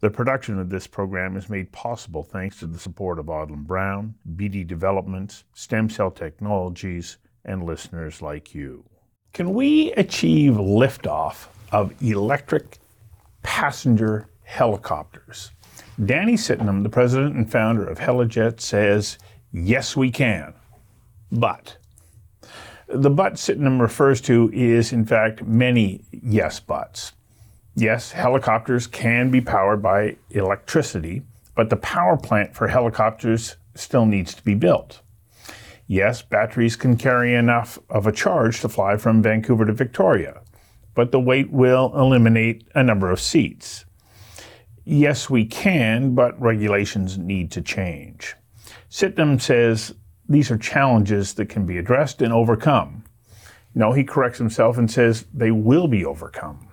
The production of this program is made possible thanks to the support of Odlum Brown, BD Developments, Stem Cell Technologies, and listeners like you. Can we achieve liftoff of electric passenger helicopters? Danny Sitnam, the president and founder of Helijet, says, yes, we can. But the but Sydenham refers to is, in fact, many yes buts. Yes, helicopters can be powered by electricity, but the power plant for helicopters still needs to be built. Yes, batteries can carry enough of a charge to fly from Vancouver to Victoria, but the weight will eliminate a number of seats. Yes, we can, but regulations need to change. Sitnam says these are challenges that can be addressed and overcome. No, he corrects himself and says they will be overcome.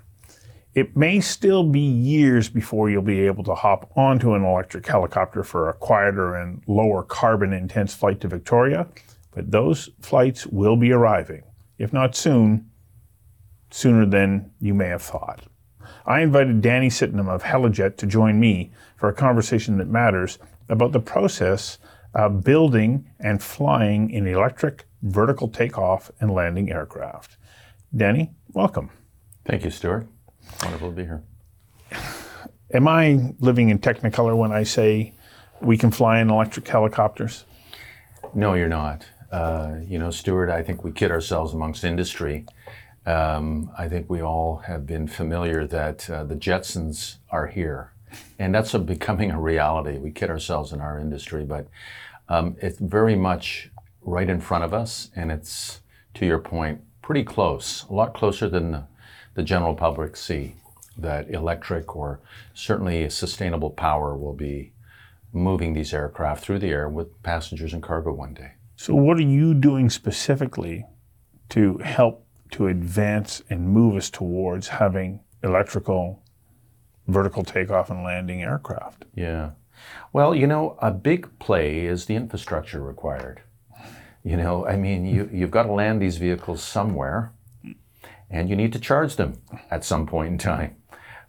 It may still be years before you'll be able to hop onto an electric helicopter for a quieter and lower carbon intense flight to Victoria, but those flights will be arriving. If not soon, sooner than you may have thought. I invited Danny Sitnam of Helijet to join me for a conversation that matters about the process uh, building and flying an electric vertical takeoff and landing aircraft. Danny, welcome. Thank you, Stuart. Wonderful to be here. Am I living in Technicolor when I say we can fly in electric helicopters? No, you're not. Uh, you know, Stuart, I think we kid ourselves amongst industry. Um, I think we all have been familiar that uh, the Jetsons are here. And that's a, becoming a reality. We kid ourselves in our industry, but um, it's very much right in front of us, and it's, to your point, pretty close, a lot closer than the, the general public see that electric or certainly sustainable power will be moving these aircraft through the air with passengers and cargo one day. So, what are you doing specifically to help to advance and move us towards having electrical vertical takeoff and landing aircraft? Yeah. Well, you know, a big play is the infrastructure required. You know, I mean, you, you've got to land these vehicles somewhere, and you need to charge them at some point in time.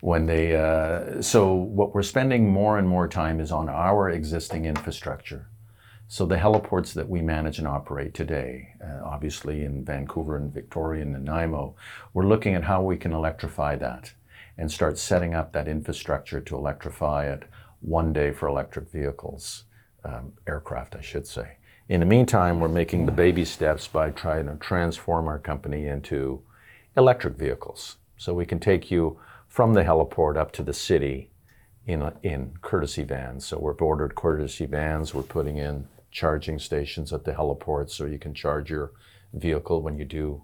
When they, uh, so what we're spending more and more time is on our existing infrastructure. So the heliports that we manage and operate today, uh, obviously in Vancouver and Victoria and Nanaimo, we're looking at how we can electrify that and start setting up that infrastructure to electrify it one day for electric vehicles, um, aircraft, I should say. In the meantime, we're making the baby steps by trying to transform our company into electric vehicles. So we can take you from the heliport up to the city in, in courtesy vans. So we've ordered courtesy vans. We're putting in charging stations at the heliport so you can charge your vehicle when you do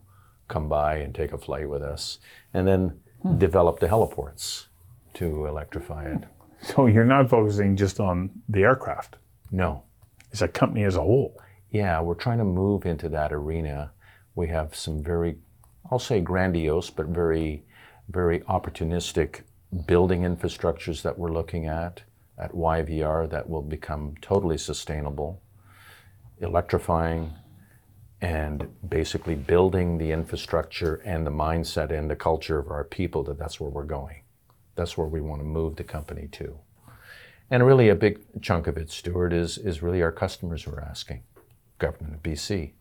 come by and take a flight with us. And then hmm. develop the heliports to electrify it. So you're not focusing just on the aircraft. No. It's a company as a whole. Yeah, we're trying to move into that arena. We have some very, I'll say grandiose, but very, very opportunistic building infrastructures that we're looking at at YVR that will become totally sustainable, electrifying, and basically building the infrastructure and the mindset and the culture of our people that that's where we're going. That's where we want to move the company to. And really, a big chunk of it, Stuart, is, is really our customers who are asking. Government of BC,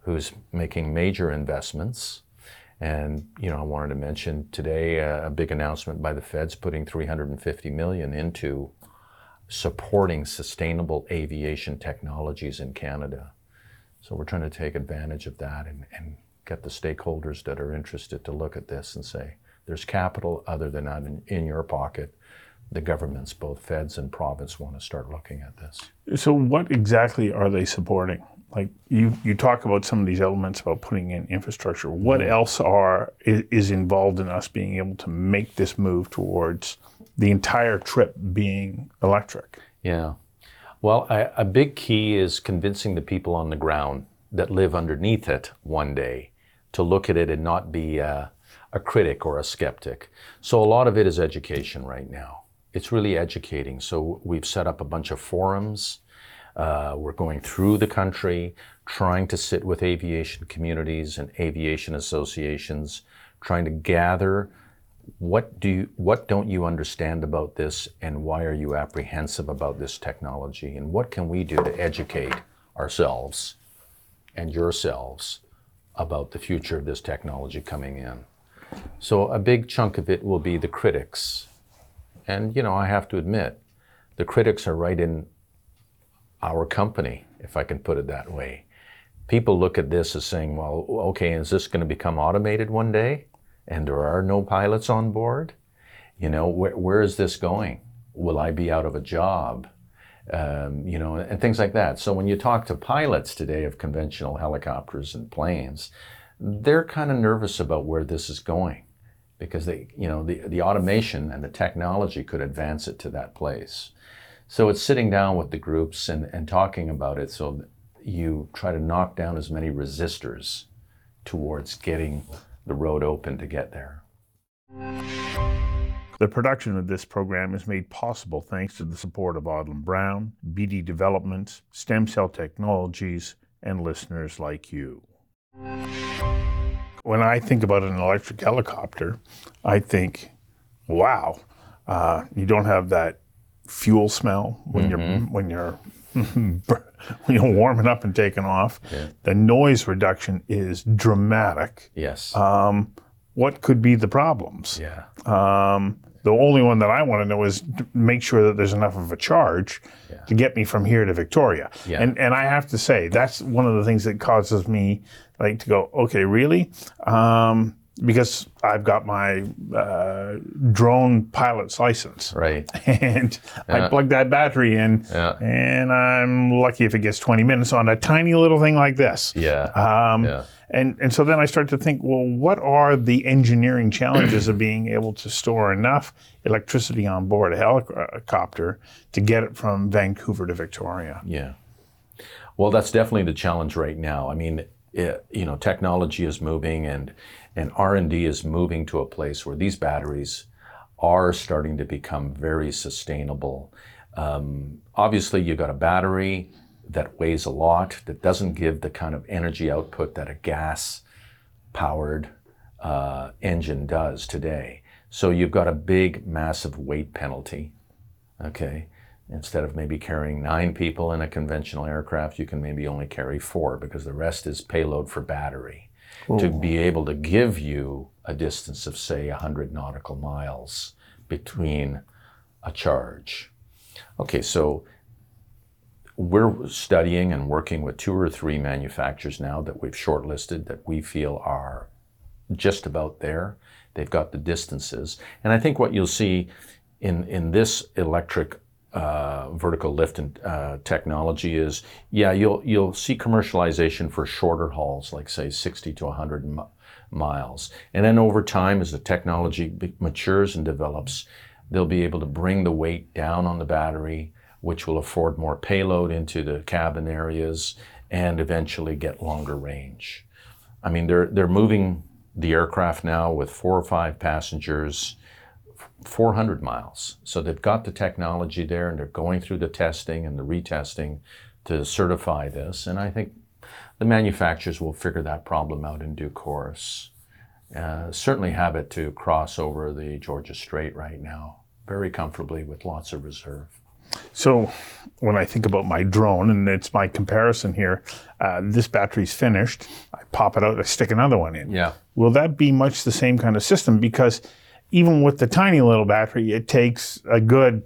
who's making major investments. And you know, I wanted to mention today uh, a big announcement by the feds putting 350 million into supporting sustainable aviation technologies in Canada. So we're trying to take advantage of that and, and get the stakeholders that are interested to look at this and say, there's capital other than in, in your pocket. The governments, both feds and province, want to start looking at this. So, what exactly are they supporting? Like you, you talk about some of these elements about putting in infrastructure. What mm-hmm. else are is involved in us being able to make this move towards the entire trip being electric? Yeah. Well, I, a big key is convincing the people on the ground that live underneath it one day to look at it and not be uh, a critic or a skeptic. So a lot of it is education right now. It's really educating. So we've set up a bunch of forums. Uh, we're going through the country, trying to sit with aviation communities and aviation associations, trying to gather what do you, what don't you understand about this, and why are you apprehensive about this technology, and what can we do to educate ourselves and yourselves about the future of this technology coming in? So a big chunk of it will be the critics, and you know I have to admit, the critics are right in our company, if I can put it that way. People look at this as saying, well, okay, is this going to become automated one day? And there are no pilots on board? You know, where, where is this going? Will I be out of a job? Um, you know, and things like that. So when you talk to pilots today of conventional helicopters and planes, they're kind of nervous about where this is going because they, you know, the, the automation and the technology could advance it to that place. So it's sitting down with the groups and, and talking about it so you try to knock down as many resistors towards getting the road open to get there. The production of this program is made possible thanks to the support of Odlum Brown, BD Developments, Stem Cell Technologies, and listeners like you. When I think about an electric helicopter, I think, wow, uh, you don't have that fuel smell when you're when you're when you're warming up and taking off. The noise reduction is dramatic. Yes. Um, what could be the problems? yeah. Um, the only one that I want to know is to make sure that there's enough of a charge Yeah. to get me from here to Victoria. Yeah. And and I have to say that's one of the things that causes me like to go, okay, really? Um, because I've got my uh, drone pilot's license, Right. and I Yeah. plug that battery in, Yeah. and I'm lucky if it gets 20 minutes on a tiny little thing like this. Yeah. Um, Yeah. And and so then I start to think, well, what are the engineering challenges of being able to store enough electricity on board a helicopter to get it from Vancouver to Victoria? Yeah. Well, that's definitely the challenge right now. I mean, it, you know, technology is moving and and R&D is moving to a place where these batteries are starting to become very sustainable. Um, obviously, you've got a battery that weighs a lot, that doesn't give the kind of energy output that a gas powered uh, engine does today. So you've got a big, massive weight penalty. Okay. Instead of maybe carrying nine people in a conventional aircraft, you can maybe only carry four because the rest is payload for battery to be able to give you a distance of, say, 100 nautical miles between a charge. Okay, so we're studying and working with two or three manufacturers now that we've shortlisted that we feel are just about there. They've got the distances. And I think what you'll see in, in this electric uh, vertical lift and, uh, technology is, yeah, you'll, you'll see commercialization for shorter hauls, like say 60 to 100 mi- miles. And then over time, as the technology be- matures and develops, they'll be able to bring the weight down on the battery, which will afford more payload into the cabin areas and eventually get longer range. I mean, they're they're moving the aircraft now with four or five passengers, 400 miles. So they've got the technology there, and they're going through the testing and the retesting to certify this. And I think the manufacturers will figure that problem out in due course. Uh, certainly have it to cross over the Georgia Strait right now, very comfortably with lots of reserve. So when I think about my drone, and it's my comparison here, uh, this battery's finished. I pop it out, I stick another one in. Yeah. Will that be much the same kind of system? Because even with the tiny little battery, it takes a good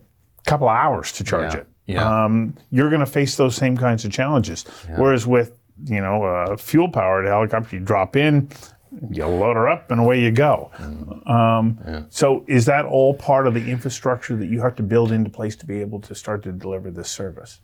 couple of hours to charge Yeah. it. Yeah. Um, you're going to face those same kinds of challenges. Whereas with you know a fuel powered helicopter, you drop in, you load her up, and away you go. Um, So is that all part of the infrastructure that you have to build into place to be able to start to deliver this service?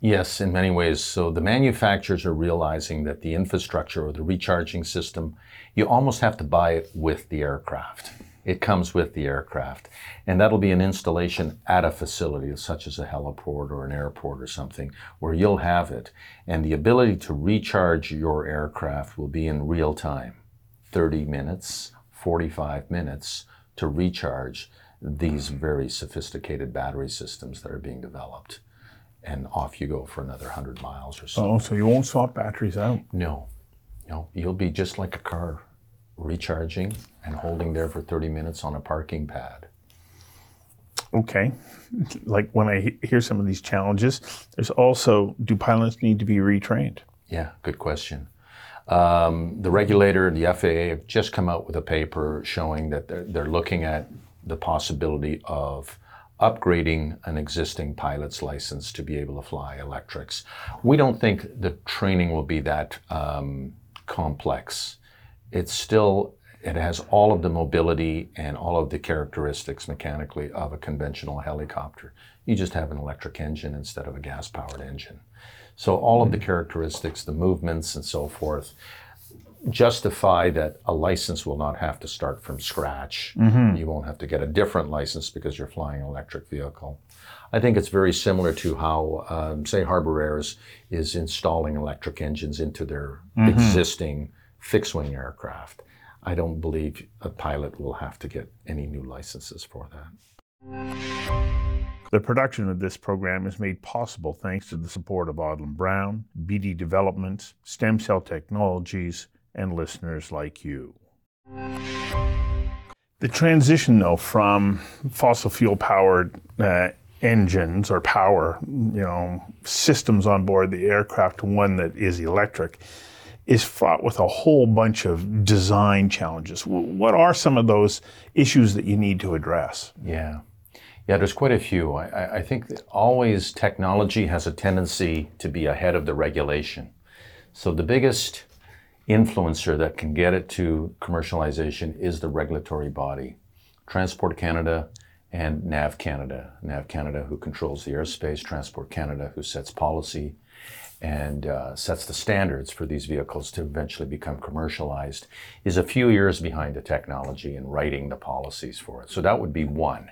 Yes, in many ways. So the manufacturers are realizing that the infrastructure or the recharging system, you almost have to buy it with the aircraft. It comes with the aircraft. And that'll be an installation at a facility, such as a heliport or an airport or something, where you'll have it. And the ability to recharge your aircraft will be in real time 30 minutes, 45 minutes to recharge these very sophisticated battery systems that are being developed and off you go for another 100 miles or so. Oh, so you won't swap batteries out. No, no, you'll be just like a car. Recharging and holding there for 30 minutes on a parking pad. Okay. Like when I hear some of these challenges, there's also do pilots need to be retrained? Yeah, good question. Um, the regulator and the FAA have just come out with a paper showing that they're, they're looking at the possibility of upgrading an existing pilot's license to be able to fly electrics. We don't think the training will be that um, complex. It's still, it has all of the mobility and all of the characteristics mechanically of a conventional helicopter. You just have an electric engine instead of a gas powered engine. So all of the mm-hmm. characteristics, the movements and so forth, justify that a license will not have to start from scratch. Mm-hmm. You won't have to get a different license because you're flying an electric vehicle. I think it's very similar to how, um, say, Harbour Air's is installing electric engines into their mm-hmm. existing fixed wing aircraft. I don't believe a pilot will have to get any new licenses for that. The production of this program is made possible thanks to the support of Odlum Brown, BD Developments, Stem Cell Technologies, and listeners like you. The transition, though, from fossil fuel powered uh, engines or power, you know, systems on board the aircraft to one that is electric is fraught with a whole bunch of design challenges. What are some of those issues that you need to address? Yeah. Yeah, there's quite a few. I, I- think always technology has a tendency to be ahead of the regulation. So the biggest influencer that can get it to commercialization is the regulatory body. Transport Canada and NAV Canada. NAV Canada, who controls the airspace, Transport Canada, who sets policy and uh, sets the standards for these vehicles to eventually become commercialized, is a few years behind the technology and writing the policies for it. So that would be one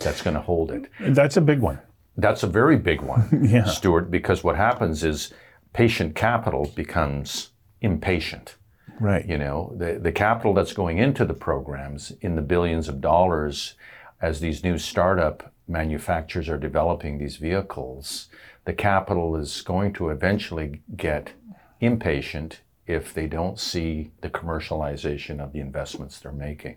that's going to hold it. That's a big one. That's a very big one, Yeah. Stuart, because what happens is patient capital becomes impatient. Right. You know, the, the capital that's going into the programs in the billions of dollars as these new startup manufacturers are developing these vehicles, the capital is going to eventually get impatient if they don't see the commercialization of the investments they're making.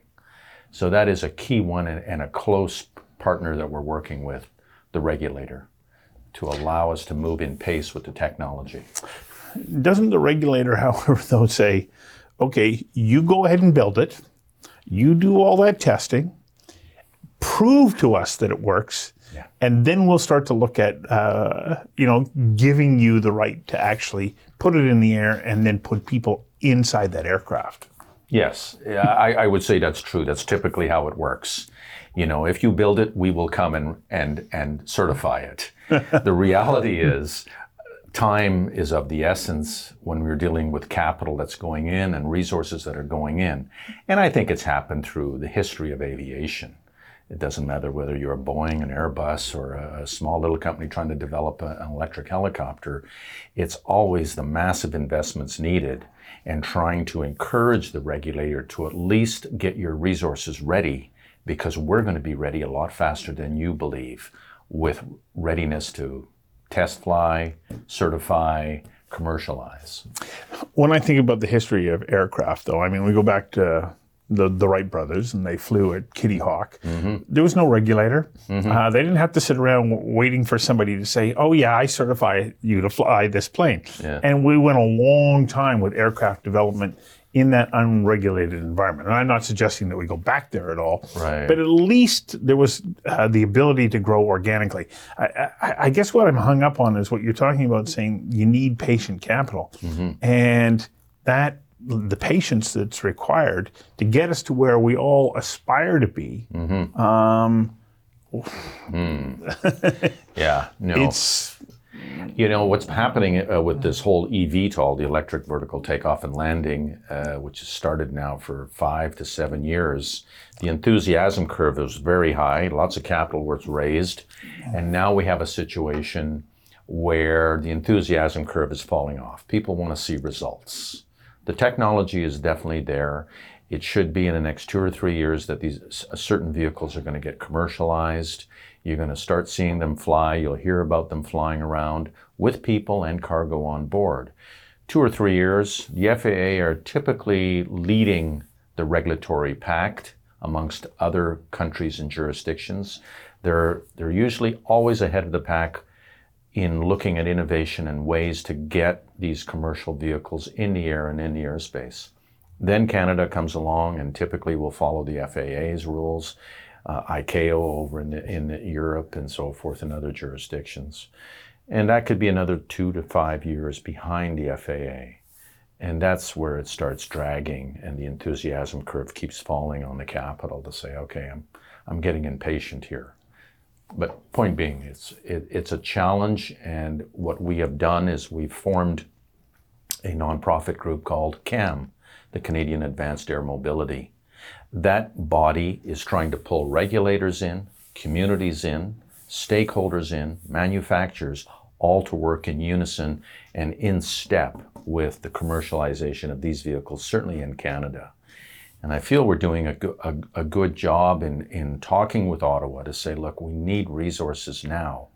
So that is a key one and, a close partner that we're working with, the regulator, to allow us to move in pace with the technology. Doesn't the regulator, however, though, say, okay, you go ahead and build it, you do all that testing, prove to us that it works, Yeah. and then we'll start to look at, uh, you know, giving you the right to actually put it in the air and then put people inside that aircraft. Yes, I, I would say that's true. That's typically how it works. You know, if you build it, we will come and and and certify it. the reality is, time is of the essence when we're dealing with capital that's going in and resources that are going in. And I think it's happened through the history of aviation. It doesn't matter whether you're a Boeing, an Airbus, or a, small little company trying to develop a- an electric helicopter. It's always the massive investments needed and trying to encourage the regulator to at least get your resources ready because we're going to be ready a lot faster than you believe with readiness to test fly, certify, commercialize. When I think about the history of aircraft, though, I mean, we go back to the, the Wright brothers and they flew at Kitty Hawk. There was no regulator. Uh, they didn't have to sit around w- waiting for somebody to say, oh, yeah, I certify you to fly this plane. Yeah. And we went a long time with aircraft development in that unregulated environment. And I'm not suggesting that we go back there at all. Right. But at least there was uh, the ability to grow organically. I, I, I guess what I'm hung up on is what you're talking about saying you need patient capital. And that the patience that's required to get us to where we all aspire to be, um, Yeah, no. it's You know, what's happening uh, with this whole eVTOL, the electric vertical takeoff and landing, uh, which has started now for five to seven years, the enthusiasm curve is very high. Lots of capital was raised. And now we have a situation where the enthusiasm curve is falling off. People want to see results. The technology is definitely there. It should be in the next two or three years that these uh, certain vehicles are going to get commercialized. You're going to start seeing them fly. You'll hear about them flying around with people and cargo on board. Two or three years, the FAA are typically leading the regulatory pact amongst other countries and jurisdictions. They're, they're usually always ahead of the pack in looking at innovation and ways to get these commercial vehicles in the air and in the airspace. Then Canada comes along and typically will follow the FAA's rules, uh, ICAO over in, the, in Europe and so forth in other jurisdictions. And that could be another two to five years behind the FAA. And that's where it starts dragging and the enthusiasm curve keeps falling on the capital to say, okay, I'm, I'm getting impatient here. But point being, it's, it, it's a challenge. And what we have done is we've formed a nonprofit group called CAM, the Canadian Advanced Air Mobility. That body is trying to pull regulators in, communities in, stakeholders in, manufacturers, all to work in unison and in step with the commercialization of these vehicles, certainly in Canada. And I feel we're doing a, a, a, good job in, in talking with Ottawa to say, look, we need resources now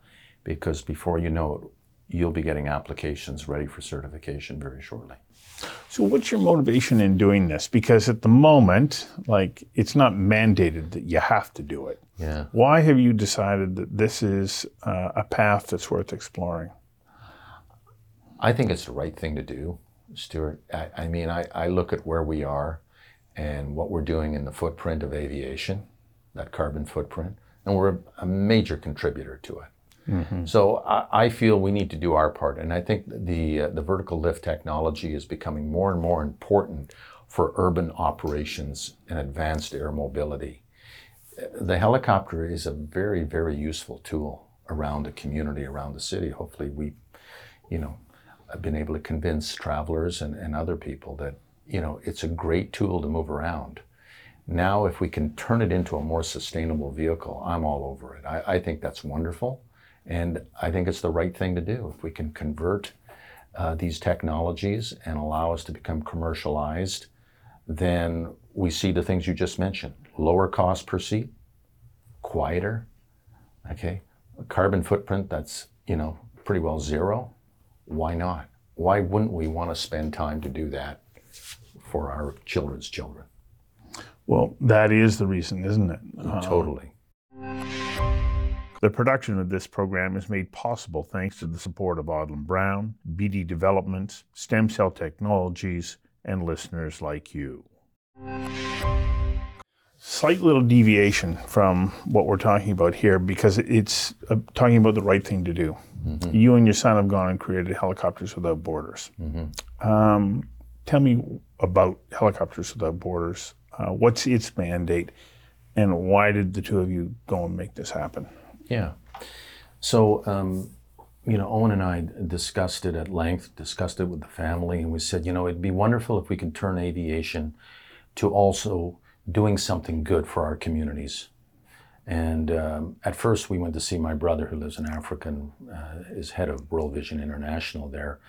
because before you know it, you'll be getting applications ready for certification very shortly. So, what's your motivation in doing this? Because at the moment, like, it's not mandated that you have to do it. Yeah. Why have you decided that this is uh, a path that's worth exploring? I think it's the right thing to do, Stuart. I, I mean, I, I look at where we are and what we're doing in the footprint of aviation, that carbon footprint, and we're a major contributor to it. Mm-hmm. So I, I, feel we need to do our part, and I think the uh, the vertical lift technology is becoming more and more important for urban operations and advanced air mobility the helicopter is a very, very useful tool around the community, around the city. Hopefully, we, you know, have been able to convince travelers and, and other people that, you know, it's a great tool to move around. Now, if we can turn it into a more sustainable vehicle, I'm all over it. I, I think that's wonderful. And I think it's the right thing to do. If we can convert uh, these technologies and allow us to become commercialized, then we see the things you just mentioned lower cost per seat, quieter, okay, carbon footprint that's, you know, pretty well zero. Why not? Why wouldn't we want to spend time to do that for our children's children? Well, that is the reason, isn't it? Totally. The production of this program is made possible thanks to the support of Odlum Brown, BD Developments, Stem Cell Technologies, and listeners like you slight little deviation from what we're talking about here because it's uh, talking about the right thing to do. Mm-hmm. You and your son have gone and created Helicopters Without Borders. Mm-hmm. Um, tell me about Helicopters Without Borders. Uh, what's its mandate, and why did the two of you go and make this happen? Yeah. So, um, you know, Owen and I discussed it at length, discussed it with the family, and we said, you know, it'd be wonderful if we could turn aviation to also doing something good for our communities. And um, at first, we went to see my brother, who lives in Africa and uh, is head of World Vision International there.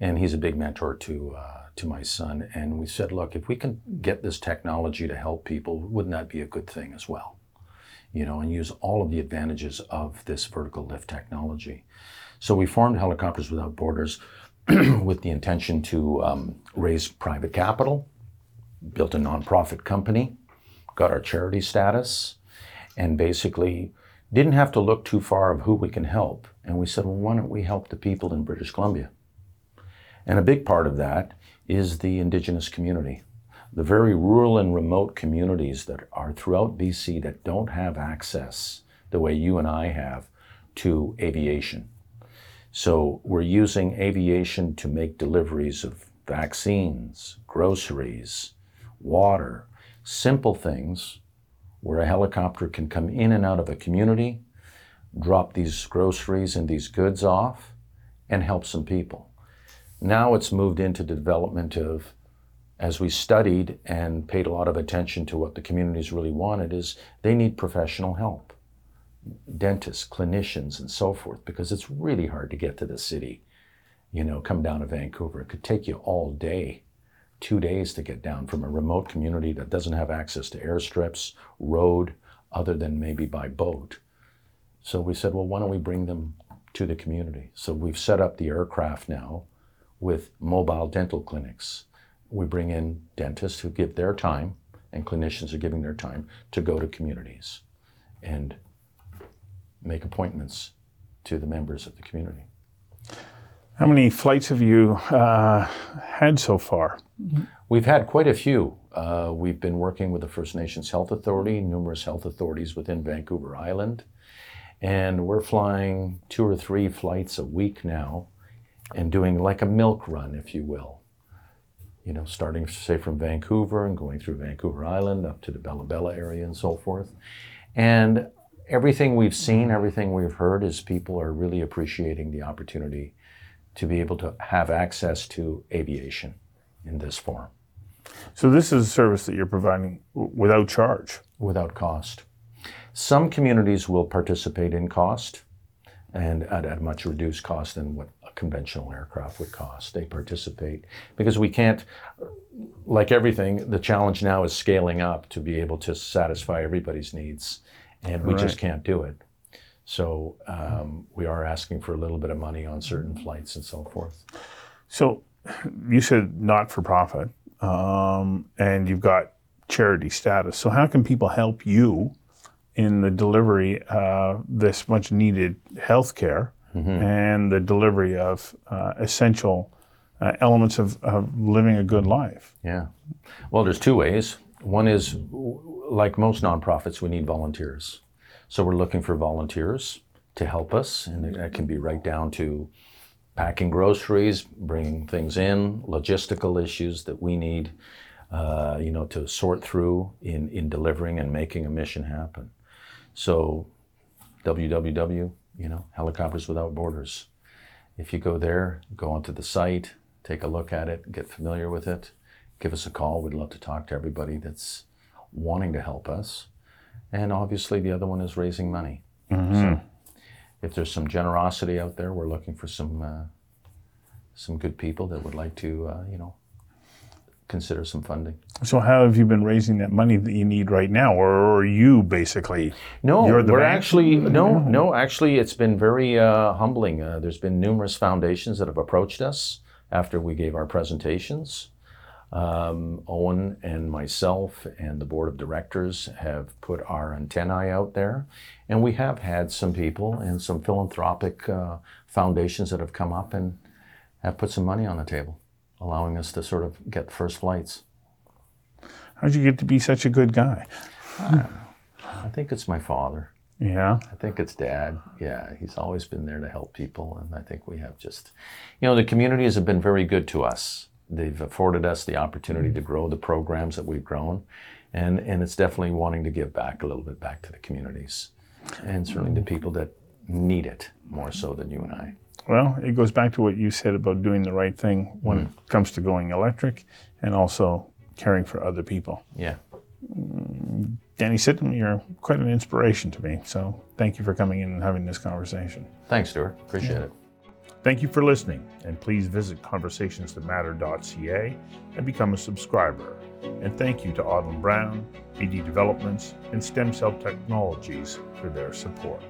And he's a big mentor to, uh, to my son. And we said, look, if we can get this technology to help people, wouldn't that be a good thing as well? You know, and use all of the advantages of this vertical lift technology. So we formed Helicopters Without Borders with the intention to um, raise private capital built a nonprofit company, got our charity status, and basically didn't have to look too far of who we can help. And we said, well, why don't we help the people in British Columbia? And a big part of that is the Indigenous community. The very rural and remote communities that are throughout BC that don't have access the way you and I have to aviation. So we're using aviation to make deliveries of vaccines, groceries, water, simple things where a helicopter can come in and out of a community, drop these groceries and these goods off, and help some people. Now it's moved into the development of, as we studied and paid a lot of attention to what the communities really wanted, is they need professional help. Dentists, clinicians, and so forth, because it's really hard to get to the city. You know, come down to Vancouver. It could take you all day two days to get down from a remote community that doesn't have access to airstrips, road, other than maybe by boat. So we said, well, why don't we bring them to the community? So we've set up the aircraft now with mobile dental clinics. We bring in dentists who give their time and clinicians are giving their time to go to communities and make appointments to the members of the community. How many flights have you uh, had so far? We've had quite a few. Uh, we've been working with the First Nations Health Authority, numerous health authorities within Vancouver Island, and we're flying two or three flights a week now and doing like a milk run, if you will. You know, starting, say, from Vancouver and going through Vancouver Island up to the Bella Bella area and so forth. And everything we've seen, everything we've heard is people are really appreciating the opportunity to be able to have access to aviation in this form So this is a service that you're providing without charge. without cost. Some communities will participate in cost and at a much reduced cost than what conventional aircraft would cost. They participate because we can't, like everything, the challenge now is scaling up to be able to satisfy everybody's needs, and we just can't do it. So um, we are asking for a little bit of money on certain flights and so forth. So you said not for profit, um, and you've got charity status. So how can people help you in the delivery of this much needed health care and the delivery of uh, essential uh, elements of, of living a good life? Yeah. Well, there's two ways. One is, like most nonprofits, we need volunteers. So we're looking for volunteers to help us, and that can be right down to packing groceries, bringing things in, logistical issues that we need, uh, you know, to sort through in, in delivering and making a mission happen. So, www, you know, Helicopters Without Borders. If you go there, go onto the site, take a look at it, get familiar with it, give us a call. We'd love to talk to everybody that's wanting to help us. And obviously, the other one is raising money. So if there's some generosity out there, we're looking for some uh, some good people that would like to, uh, you know, consider some funding. So how have you been raising that money that you need right now, or are you basically? No, You're the we're bank? actually no, no. Actually, it's been very uh, humbling. Uh, there's been numerous foundations that have approached us after we gave our presentations. Um, Owen and myself and the board of directors have put our antennae out there, and we have had some people and some philanthropic uh, foundations that have come up and have put some money on the table, allowing us to sort of get first flights. How'd you get to be such a good guy? I I think it's my father. Yeah. I think it's dad. Yeah, he's always been there to help people. And I think we have just, you know, the communities have been very good to us. They've afforded us the opportunity to grow the programs that we've grown. And, and it's definitely wanting to give back a little bit back to the communities and certainly the people that need it more so than you and I. Well, it goes back to what you said about doing the right thing when mm. it comes to going electric and also caring for other people. Yeah. Mm, Danny Sitnam, you're quite an inspiration to me. So thank you for coming in and having this conversation. Thanks, Stuart. Appreciate it. Thank you for listening, and please visit conversationsthatmatter.ca and become a subscriber. And thank you to Odlum Brown, BD Developments, and Stem Cell Technologies for their support.